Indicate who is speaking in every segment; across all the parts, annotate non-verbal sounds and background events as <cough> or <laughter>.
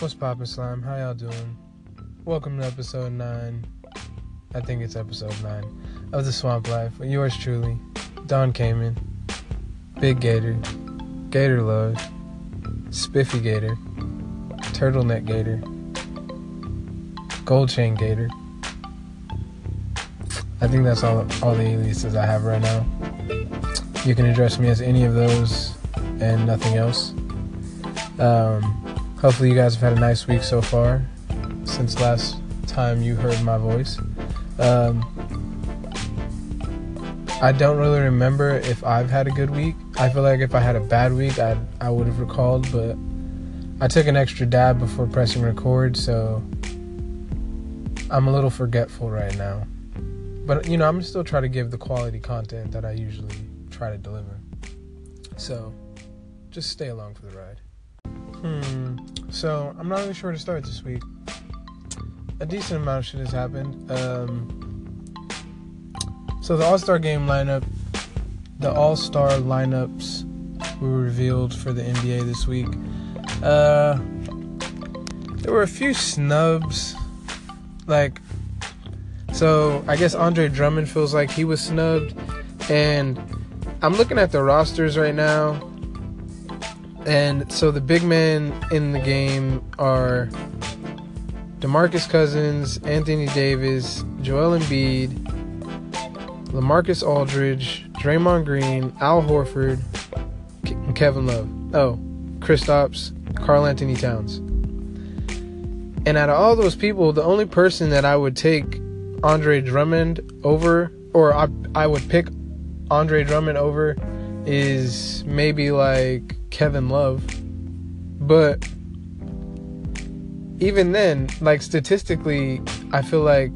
Speaker 1: What's poppin', slime? How y'all doing? Welcome to episode nine. I think it's episode nine of the Swamp Life. Yours truly, Don Kamen, Big Gator, Gator Love, Spiffy Gator, Turtleneck Gator, Gold Chain Gator. I think that's all all the aliases I have right now. You can address me as any of those and nothing else. Um, hopefully, you guys have had a nice week so far since last time you heard my voice. Um, I don't really remember if I've had a good week. I feel like if I had a bad week, I I would have recalled, but I took an extra dab before pressing record, so I'm a little forgetful right now. But you know, I'm still trying to give the quality content that I usually try to deliver. So, just stay along for the ride. Hmm. So I'm not really sure to start this week. A decent amount of shit has happened. Um, so the All Star Game lineup, the All Star lineups were revealed for the NBA this week. Uh, there were a few snubs, like. So I guess Andre Drummond feels like he was snubbed, and I'm looking at the rosters right now and so the big men in the game are DeMarcus Cousins, Anthony Davis, Joel Embiid, LaMarcus Aldridge, Draymond Green, Al Horford, and Kevin Love. Oh, Kristaps, Karl Anthony Towns. And out of all those people, the only person that I would take Andre Drummond over, or I, I would pick Andre Drummond over, is maybe like Kevin Love. But even then, like statistically, I feel like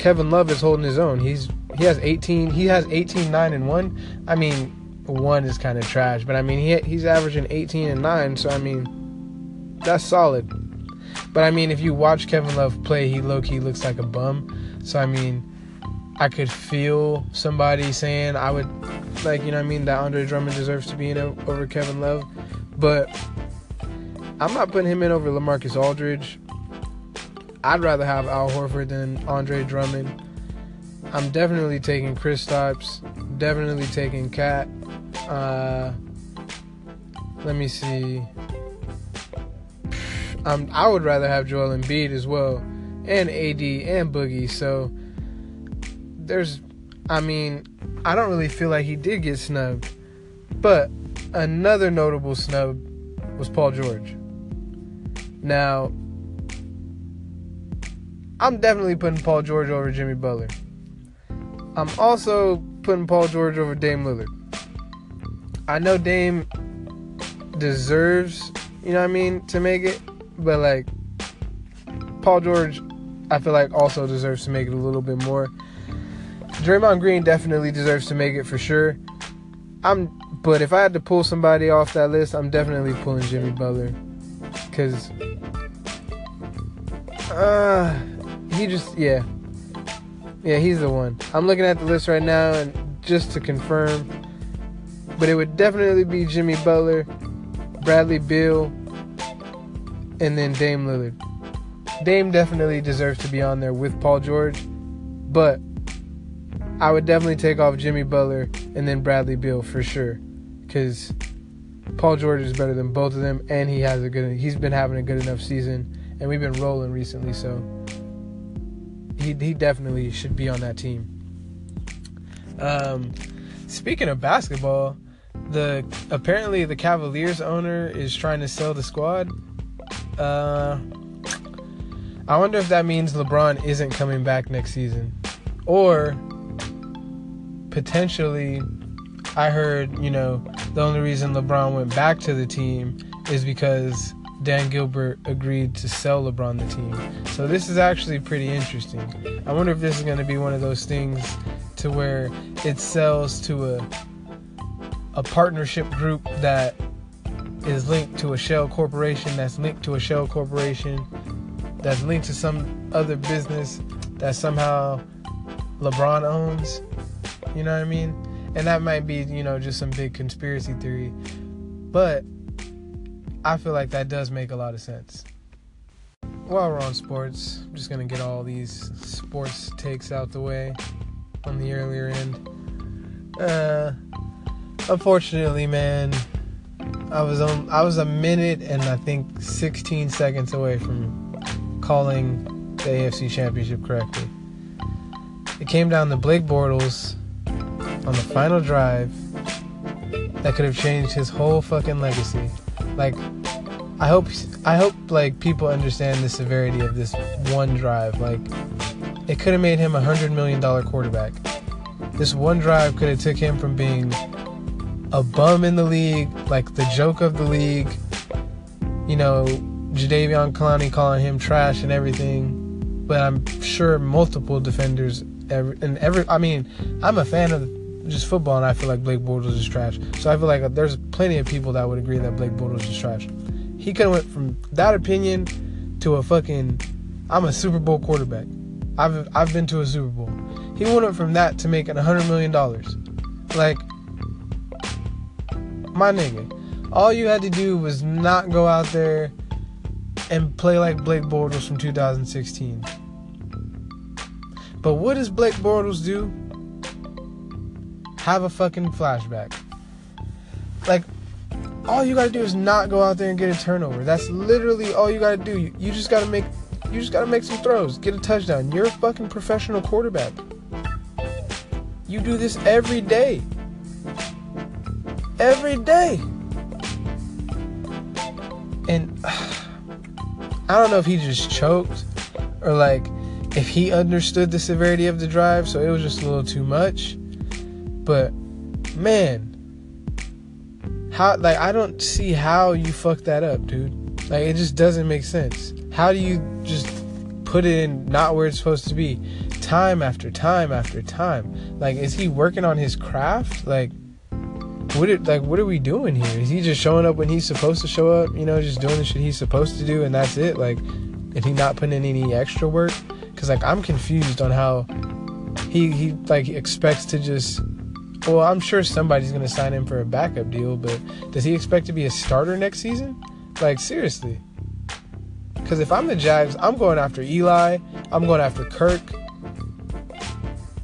Speaker 1: Kevin Love is holding his own. He's he has 18, he has 18 9 and 1. I mean, 1 is kind of trash, but I mean, he he's averaging 18 and 9, so I mean, that's solid. But I mean, if you watch Kevin Love play, he low key looks like a bum. So I mean, I could feel somebody saying I would like you know I mean that Andre Drummond deserves to be in over Kevin Love, but I'm not putting him in over LaMarcus Aldridge. I'd rather have Al Horford than Andre Drummond. I'm definitely taking Kristaps. Definitely taking Cat. Uh, let me see. I'm, I would rather have Joel Embiid as well, and AD and Boogie. So there's, I mean, I don't really feel like he did get snubbed. But another notable snub was Paul George. Now, I'm definitely putting Paul George over Jimmy Butler. I'm also putting Paul George over Dame Lillard. I know Dame deserves, you know what I mean, to make it, but like Paul George, I feel like also deserves to make it a little bit more. Draymond Green definitely deserves to make it for sure. I'm, but if I had to pull somebody off that list, I'm definitely pulling Jimmy Butler, cause, uh, he just yeah, yeah, he's the one. I'm looking at the list right now, and just to confirm, but it would definitely be Jimmy Butler, Bradley Beal, and then Dame Lillard. Dame definitely deserves to be on there with Paul George, but I would definitely take off Jimmy Butler and then Bradley Beal for sure, because Paul George is better than both of them, and he has a good. He's been having a good enough season, and we've been rolling recently, so he he definitely should be on that team. Um, speaking of basketball, the apparently the Cavaliers owner is trying to sell the squad. Uh, I wonder if that means LeBron isn't coming back next season, or potentially, I heard, you know, the only reason LeBron went back to the team is because Dan Gilbert agreed to sell LeBron the team. So this is actually pretty interesting. I wonder if this is going to be one of those things to where it sells to a a partnership group that is linked to a shell corporation that's linked to a shell corporation that's linked to some other business that somehow LeBron owns you know what I mean? And that might be, you know, just some big conspiracy theory. But I feel like that does make a lot of sense. While we're on sports, I'm just gonna get all these sports takes out the way on the earlier end. Uh, unfortunately, man, I was on. I was a minute and I think 16 seconds away from calling the AFC Championship correctly. It came down to Blake Bortles on the final drive that could have changed his whole fucking legacy. Like, I hope, I hope like people understand the severity of this one drive. Like, it could have made him a hundred million dollar quarterback. This one drive could have took him from being a bum in the league, like the joke of the league. You know, Jadeveon Clowney calling him trash and everything. But I'm sure multiple defenders, every, and every, I mean, I'm a fan of just football, and I feel like Blake Bortles is trash. So I feel like uh, there's plenty of people that would agree that Blake Bortles is trash. He could have went from that opinion to a fucking I'm a Super Bowl quarterback. I've I've been to a Super Bowl. He went from that to making hundred million dollars. Like my nigga, all you had to do was not go out there and play like Blake Bortles from 2016. But what does Blake Bortles do? Have a fucking flashback. Like, all you gotta do is not go out there and get a turnover. That's literally all you gotta do. You, you just gotta make, you just gotta make some throws, get a touchdown. You're a fucking professional quarterback. You do this every day. Every day. And <sighs> I don't know if he just choked or like if he understood the severity of the drive, so it was just a little too much. But man, how like I don't see how you fuck that up, dude. Like it just doesn't make sense. How do you just put it in not where it's supposed to be? Time after time after time. Like is he working on his craft? Like what are, like what are we doing here? Is he just showing up when he's supposed to show up, you know, just doing the shit he's supposed to do and that's it? Like is he not putting in any extra work? Cuz like I'm confused on how he he like expects to just well, I'm sure somebody's going to sign him for a backup deal, but does he expect to be a starter next season? Like, seriously. Because if I'm the Jags, I'm going after Eli. I'm going after Kirk.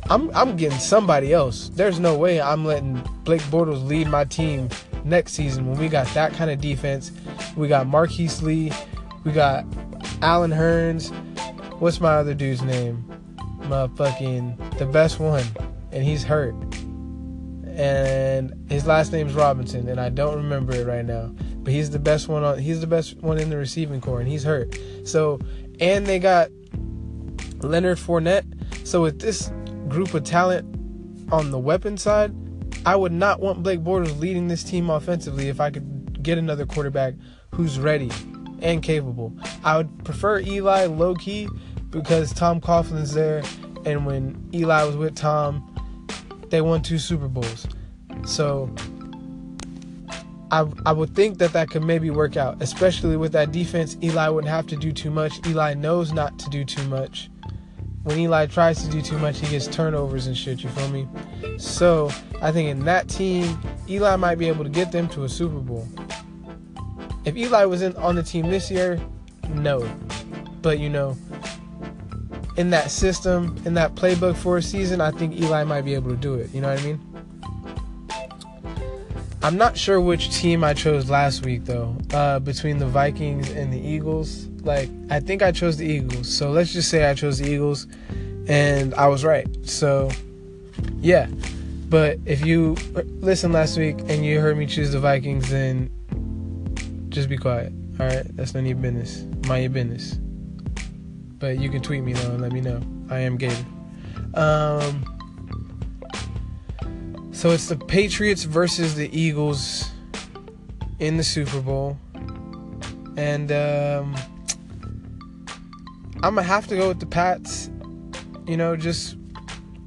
Speaker 1: I'm, I'm getting somebody else. There's no way I'm letting Blake Bortles lead my team next season when we got that kind of defense. We got Marquise Lee. We got Allen Hurns. What's my other dude's name? Motherfucking the best one. And he's hurt and his last name's Robinson, and I don't remember it right now. But he's the best one on. He's the best one in the receiving corps, and he's hurt. So, and they got Leonard Fournette. So with this group of talent on the weapon side, I would not want Blake Bortles leading this team offensively if I could get another quarterback who's ready and capable. I would prefer Eli low key because Tom Coughlin's there, and when Eli was with Tom they won two Super Bowls. So I, I would think that that could maybe work out, especially with that defense. Eli wouldn't have to do too much. Eli knows not to do too much. When Eli tries to do too much, he gets turnovers and shit. You feel me? So I think in that team, Eli might be able to get them to a Super Bowl. If Eli was in on the team this year, no. But you know, in that system, in that playbook for a season, I think Eli might be able to do it. You know what I mean? I'm not sure which team I chose last week though, uh, between the Vikings and the Eagles. Like, I think I chose the Eagles. So let's just say I chose the Eagles and I was right. So, yeah. But if you listened last week and you heard me choose the Vikings, then just be quiet. All right? That's none of your business. Mind your business. But you can tweet me though and let me know. I am Gator. Um, so it's the Patriots versus the Eagles in the Super Bowl. And um, I'm going to have to go with the Pats, you know, just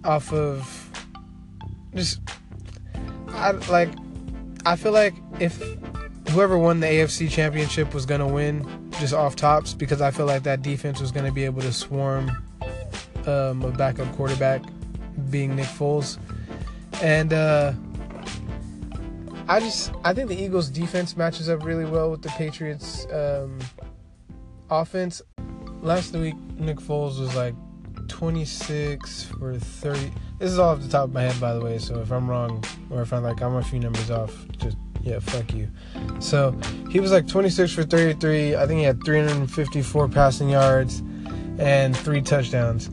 Speaker 1: off of just I like I feel like if whoever won the AFC championship was going to win just off tops because I feel like that defense was going to be able to swarm um, a backup quarterback being Nick Foles. And uh, I just I think the Eagles defense matches up really well with the Patriots um, offense. Last week Nick Foles was like 26 for 30. This is all off the top of my head by the way, so if I'm wrong or if I'm like I'm a few numbers off, just yeah, fuck you. So, he was like 26 for 33. I think he had 354 passing yards and 3 touchdowns.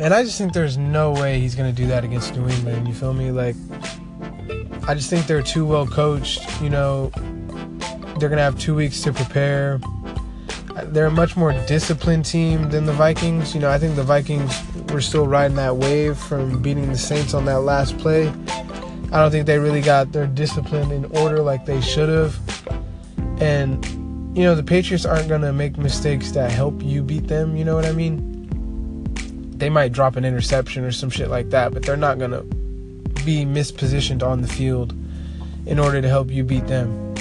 Speaker 1: And I just think there's no way he's going to do that against New England. You feel me? Like, I just think they're too well coached. You know, they're going to have two weeks to prepare. They're a much more disciplined team than the Vikings. You know, I think the Vikings were still riding that wave from beating the Saints on that last play. I don't think they really got their discipline in order like they should have. And, you know, the Patriots aren't going to make mistakes that help you beat them. You know what I mean? they might drop an interception or some shit like that, but they're not going to be mispositioned on the field in order to help you beat them.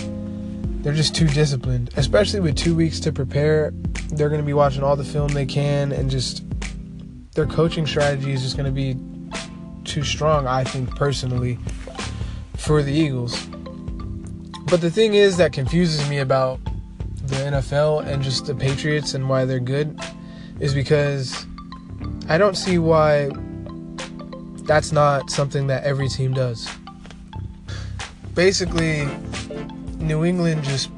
Speaker 1: They're just too disciplined, especially with two weeks to prepare. They're going to be watching all the film they can, and just their coaching strategy is just going to be too strong, I think, personally, for the Eagles. But the thing is that confuses me about the NFL and just the Patriots and why they're good is because I don't see why that's not something that every team does. Basically, New England just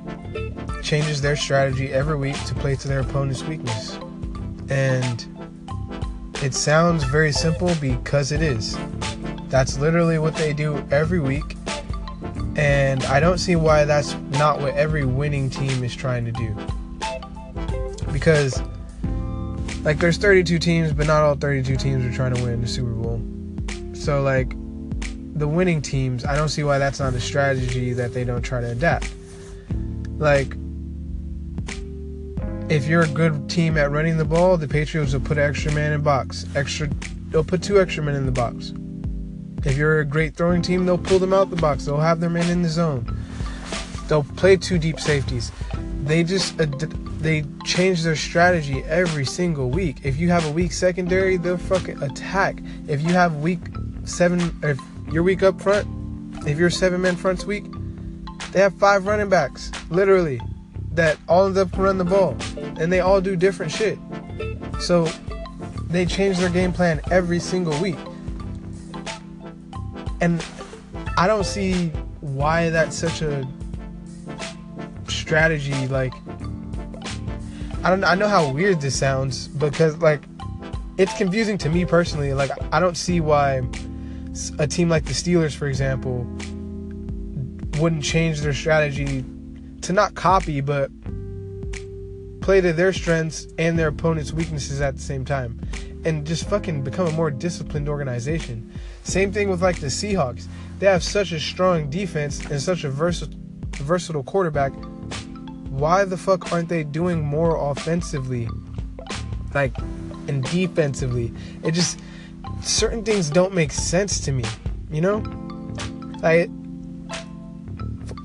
Speaker 1: changes their strategy every week to play to their opponent's weakness. And it sounds very simple because it is. That's literally what they do every week. And I don't see why that's not what every winning team is trying to do. Because like there's 32 teams, but not all 32 teams are trying to win the Super Bowl. So like the winning teams, I don't see why that's not a strategy that they don't try to adapt. Like if you're a good team at running the ball, the Patriots will put an extra man in box. Extra they'll put two extra men in the box. If you're a great throwing team, they'll pull them out the box. They'll have their men in the zone. They'll play two deep safeties. They just they change their strategy every single week. If you have a weak secondary, they'll fucking attack. If you have weak seven, if you're weak up front, if your seven man front's weak, they have five running backs, literally, that all of them can run the ball, and they all do different shit. So they change their game plan every single week, and I don't see why that's such a strategy like I don't I know how weird this sounds because like it's confusing to me personally. Like I don't see why a team like the Steelers, for example, wouldn't change their strategy to not copy but play to their strengths and their opponent's weaknesses at the same time and just fucking become a more disciplined organization. Same thing with like the Seahawks. They have such a strong defense and such a versatile versatile quarterback why the fuck aren't they doing more offensively? Like, and defensively? It just, certain things don't make sense to me, you know? Like,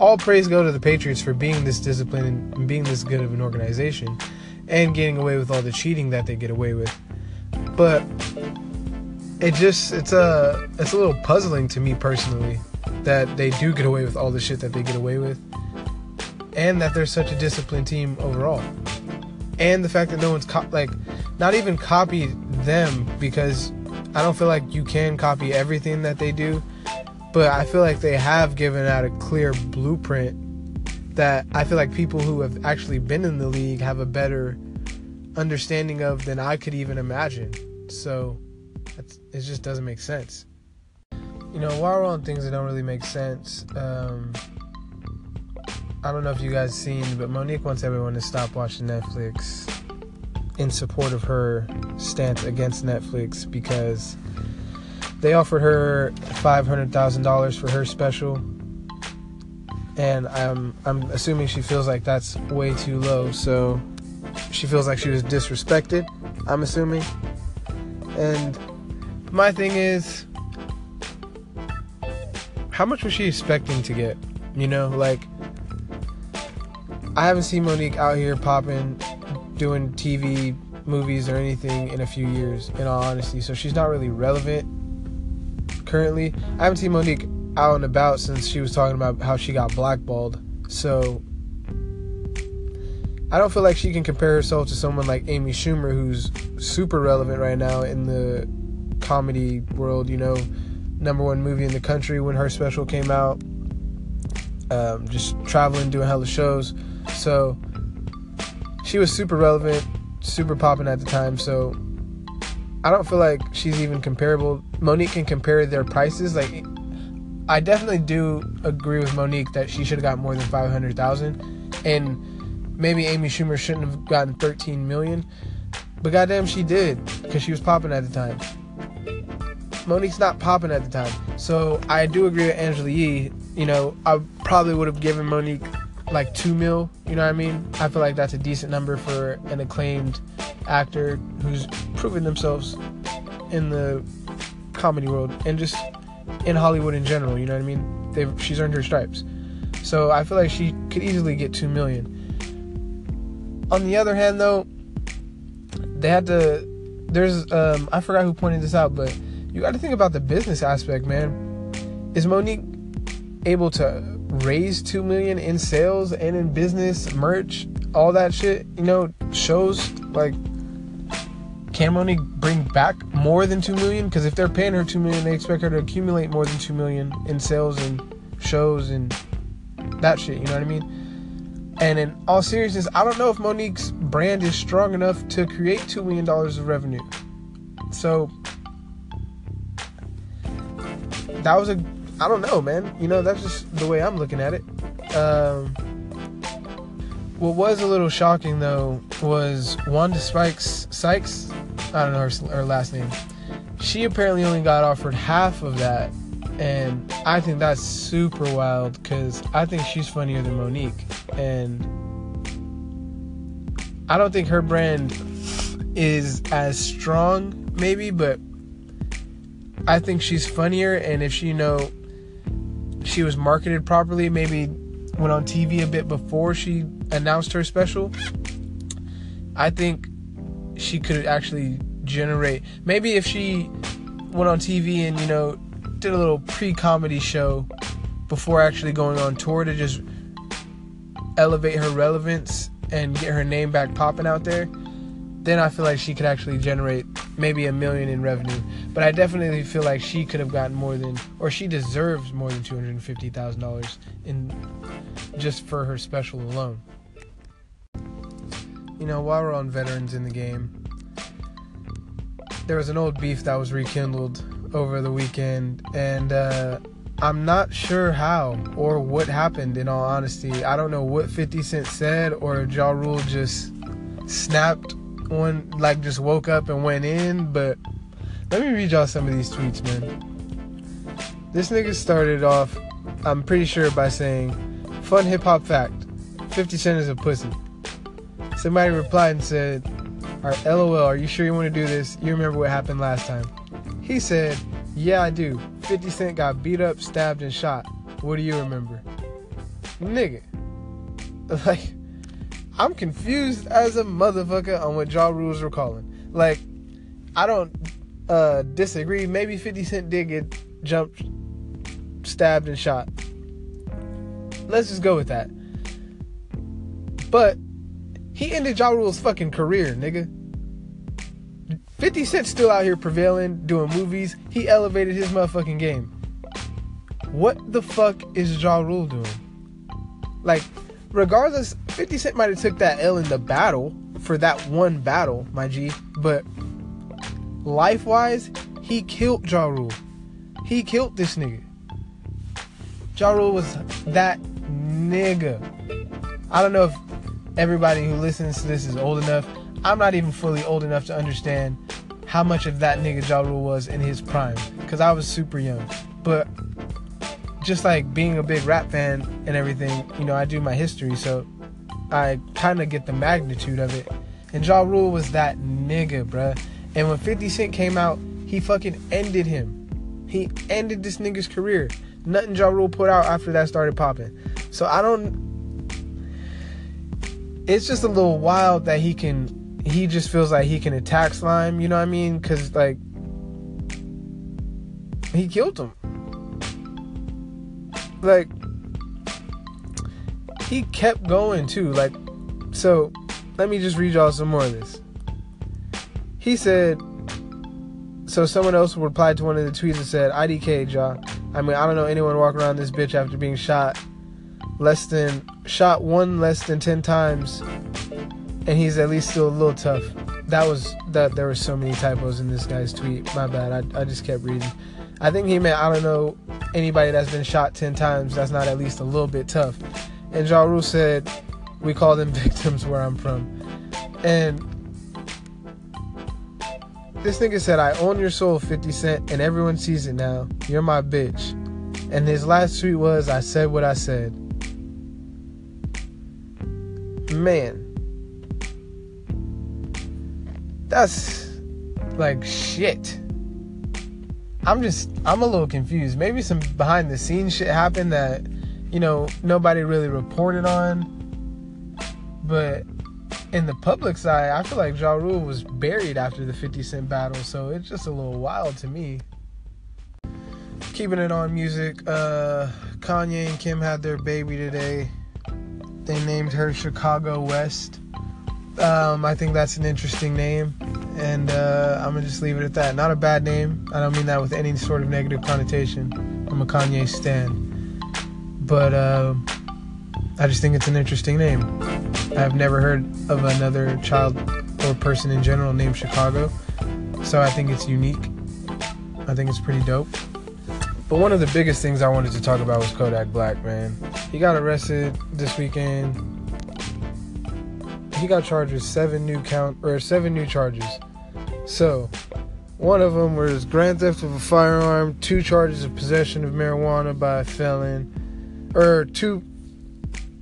Speaker 1: all praise go to the Patriots for being this disciplined and being this good of an organization and getting away with all the cheating that they get away with. But it just it's a it's a little puzzling to me personally that they do get away with all the shit that they get away with and that they're such a disciplined team overall. And the fact that no one's co- like not even copied them because I don't feel like you can copy everything that they do, but I feel like they have given out a clear blueprint that I feel like people who have actually been in the league have a better understanding of than I could even imagine. So it just doesn't make sense. You know, while we're on things that don't really make sense, um, I don't know if you guys seen, but Mo'Nique wants everyone to stop watching Netflix in support of her stance against Netflix because they offered her five hundred thousand dollars for her special, and I'm I'm assuming she feels like that's way too low. So she feels like she was disrespected. I'm assuming, and my thing is, how much was she expecting to get? You know, like I haven't seen Mo'Nique out here popping, doing TV, movies, or anything in a few years, in all honesty. So she's not really relevant currently. I haven't seen Mo'Nique out and about since she was talking about how she got blackballed. So I don't feel like she can compare herself to someone like Amy Schumer, who's super relevant right now in the comedy world. You know, number one movie in the country when her special came out. Um, just traveling, doing hella shows. So she was super relevant, super popping at the time. So I don't feel like she's even comparable. Mo'Nique can compare their prices. Like, I definitely do agree with Mo'Nique that she should have got more than five hundred thousand, and maybe Amy Schumer shouldn't have gotten 13 million, but goddamn, she did because she was popping at the time. Mo'Nique's not popping at the time, so I do agree with Angela Yee. You know, I probably would have given Mo'Nique like two mil. You know what I mean? I feel like that's a decent number for an acclaimed actor who's proven themselves in the comedy world and just in Hollywood in general. You know what I mean? They've, she's earned her stripes. So I feel like she could easily get two million. On the other hand, though, they had to. There's um, I forgot who pointed this out, but you got to think about the business aspect, man. Is Mo'Nique able to raise two million in sales and in business, merch, all that shit? You know, shows like. Can Mo'Nique bring back more than two million? Because if they're paying her two million, they expect her to accumulate more than two million in sales and shows and that shit. You know what I mean? And in all seriousness, I don't know if Mo'Nique's brand is strong enough to create $2 million of revenue. So that was a, I don't know, man. You know, that's just the way I'm looking at it. Um, what was a little shocking though was Wanda Spikes Sykes, I don't know her, her last name. She apparently only got offered half of that and I think that's super wild because I think she's funnier than Mo'Nique. And I don't think her brand is as strong, maybe, but I think she's funnier. And if she, you know, she was marketed properly, maybe went on TV a bit before she announced her special, I think she could actually generate. Maybe if she went on TV and, you know, did a little pre-comedy show before actually going on tour to just elevate her relevance and get her name back popping out there, then I feel like she could actually generate maybe a million in revenue. But I definitely feel like she could have gotten more than, or she deserves more than two hundred fifty thousand dollars in just for her special alone. You know, while we're on veterans in the game, there was an old beef that was rekindled over the weekend, and uh, I'm not sure how or what happened. In all honesty, I don't know what 50 Cent said or if Ja Rule just snapped one, like just woke up and went in. But let me read y'all some of these tweets, man. This nigga started off, I'm pretty sure, by saying, "Fun hip hop fact: 50 Cent is a pussy." Somebody replied and said, "LOL, are you sure you want to do this? You remember what happened last time?" He said, Yeah, I do. 50 Cent got beat up, stabbed, and shot. What do you remember? Nigga. <laughs> Like, I'm confused as a motherfucker on what Ja Rules were calling. Like, I don't uh, disagree. Maybe 50 Cent did get jumped, stabbed, and shot. Let's just go with that. But he ended Ja Rule's fucking career, nigga. 50 Cent's still out here prevailing, doing movies. He elevated his motherfucking game. What the fuck is Ja Rule doing? Like, regardless, 50 Cent might have took that L in the battle for that one battle, my G. But life-wise, he killed Ja Rule. He killed this nigga. Ja Rule was that nigga. I don't know if everybody who listens to this is old enough. I'm not even fully old enough to understand how much of that nigga Ja Rule was in his prime because I was super young. But just like being a big rap fan and everything, you know, I do my history, so I kind of get the magnitude of it. And Ja Rule was that nigga, bruh. And when 50 Cent came out, he fucking ended him. He ended this nigga's career. Nothing Ja Rule put out after that started popping. So I don't. It's just a little wild that he can he just feels like he can attack Slime, you know what I mean? Because, like, he killed him. like he kept going too. Like, so let me just read y'all some more of this. He said, so someone else replied to one of the tweets and said, IDK, y'all. I mean, I don't know anyone walking around this bitch after being shot less than, shot one less than 10 times, and he's at least still a little tough. That was, that there were so many typos in this guy's tweet. My bad. I, I just kept reading. I think he meant, I don't know anybody that's been shot 10 times that's not at least a little bit tough. And Ja Rule said, we call them <laughs> victims where I'm from. And this nigga said, I own your soul, 50 Cent, and everyone sees it now. You're my bitch. And his last tweet was, I said what I said. Man. That's like shit. I'm just, I'm a little confused. Maybe some behind the scenes shit happened that, you know, nobody really reported on. But in the public side, I feel like Ja Rule was buried after the 50 Cent battle, so it's just a little wild to me. Keeping it on music, uh, Kanye and Kim had their baby today. They named her Chicago West. Um, I think that's an interesting name, and uh, I'm gonna just leave it at that. Not a bad name. I don't mean that with any sort of negative connotation. I'm a Kanye stan, but uh, I just think it's an interesting name. I've never heard of another child or person in general named Chicago, so I think it's unique. I think it's pretty dope. But one of the biggest things I wanted to talk about was Kodak Black, man. He got arrested this weekend. He got charged with seven new count or seven new charges. So, one of them was grand theft of a firearm, two charges of possession of marijuana by a felon, or two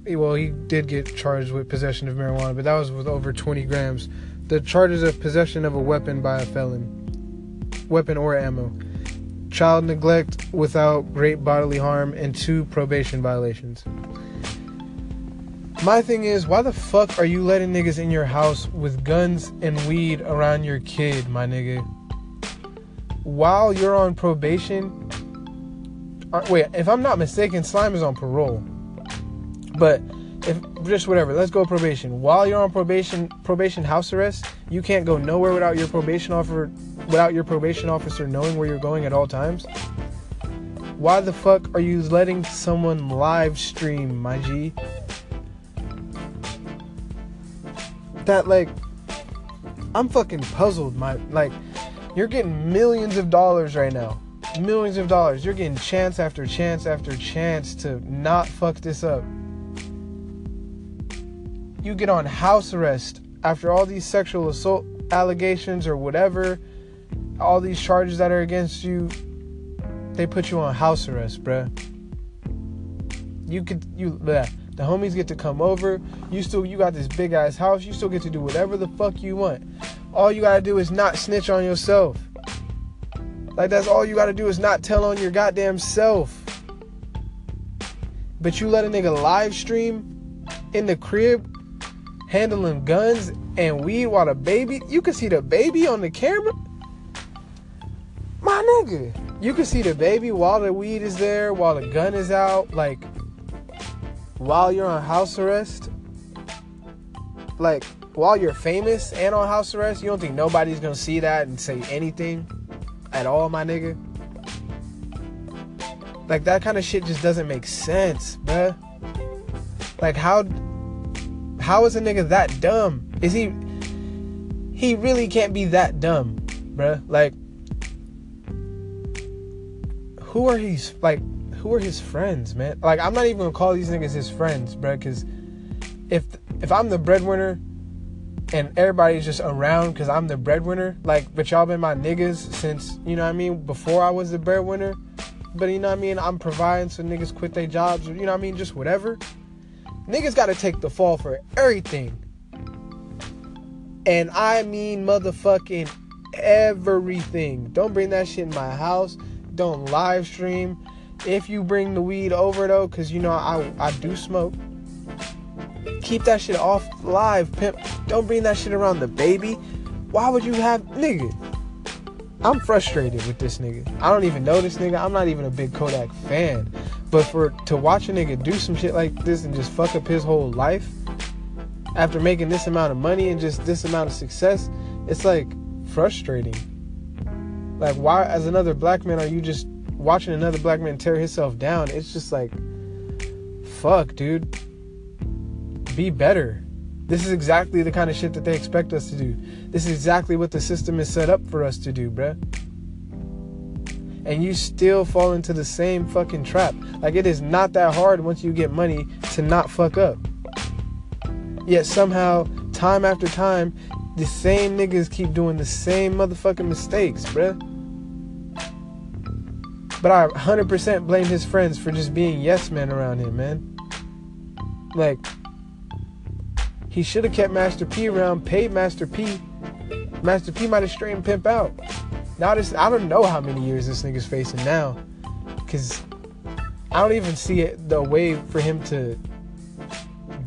Speaker 1: well, he did get charged with possession of marijuana, but that was with over 20 grams. The charges of possession of a weapon by a felon, weapon or ammo, child neglect without great bodily harm, and two probation violations. My thing is, why the fuck are you letting niggas in your house with guns and weed around your kid, my nigga? While you're on probation. Uh, wait, if I'm not mistaken, Slime is on parole. But if just whatever, let's go probation. While you're on probation, probation house arrest, you can't go nowhere without your probation officer, without your probation officer knowing where you're going at all times. Why the fuck are you letting someone live stream, my G? That like, I'm fucking puzzled. My like, you're getting millions of dollars right now, millions of dollars. You're getting chance after chance after chance to not fuck this up you get on house arrest after all these sexual assault allegations or whatever, all these charges that are against you, they put you on house arrest, bruh. You could you bleh, the homies get to come over. You still you got this big ass house. You still get to do whatever the fuck you want. All you gotta do is not snitch on yourself. Like that's all you gotta do is not tell on your goddamn self. But you let a nigga live stream in the crib handling guns and weed while the baby, you can see the baby on the camera. My nigga, you can see the baby while the weed is there, while the gun is out, like while you're on house arrest. Like while you're famous and on house arrest, you don't think nobody's gonna see that and say anything at all, my nigga? Like that kind of shit just doesn't make sense, bruh. Like how how is a nigga that dumb? Is he? He really can't be that dumb, bruh. Like, who are his like? Who are his friends, man? Like, I'm not even gonna call these niggas his friends, bruh. Because if if I'm the breadwinner and everybody's just around because I'm the breadwinner, like, but y'all been my niggas since you know what I mean before I was the breadwinner. But you know what I mean? I'm providing so niggas quit their jobs, you know what I mean? Just whatever. Niggas gotta take the fall for everything. And I mean motherfucking everything. Don't bring that shit in my house. Don't live stream. If you bring the weed over though, cause you know I I do smoke. Keep that shit off live, pimp. Don't bring that shit around the baby. Why would you have nigga? I'm frustrated with this nigga. I don't even know this nigga. I'm not even a big Kodak fan. But for to watch a nigga do some shit like this and just fuck up his whole life after making this amount of money and just this amount of success, it's like frustrating. Like why as another black man are you just watching another black man tear himself down? It's just like fuck, dude. Be better. This is exactly the kind of shit that they expect us to do. This is exactly what the system is set up for us to do, bruh. And you still fall into the same fucking trap. Like it is not that hard once you get money to not fuck up. Yet somehow, time after time, the same niggas keep doing the same motherfucking mistakes, bruh. But I 100% blame his friends for just being yes men around him, man. Like, he should have kept Master P around, paid Master P. Master P might have straightened Pimp out. Now this, I don't know how many years this nigga's facing now, cause I don't even see it the way for him to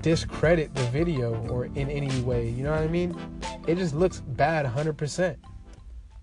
Speaker 1: discredit the video or in any way. You know what I mean? It just looks bad, hundred percent.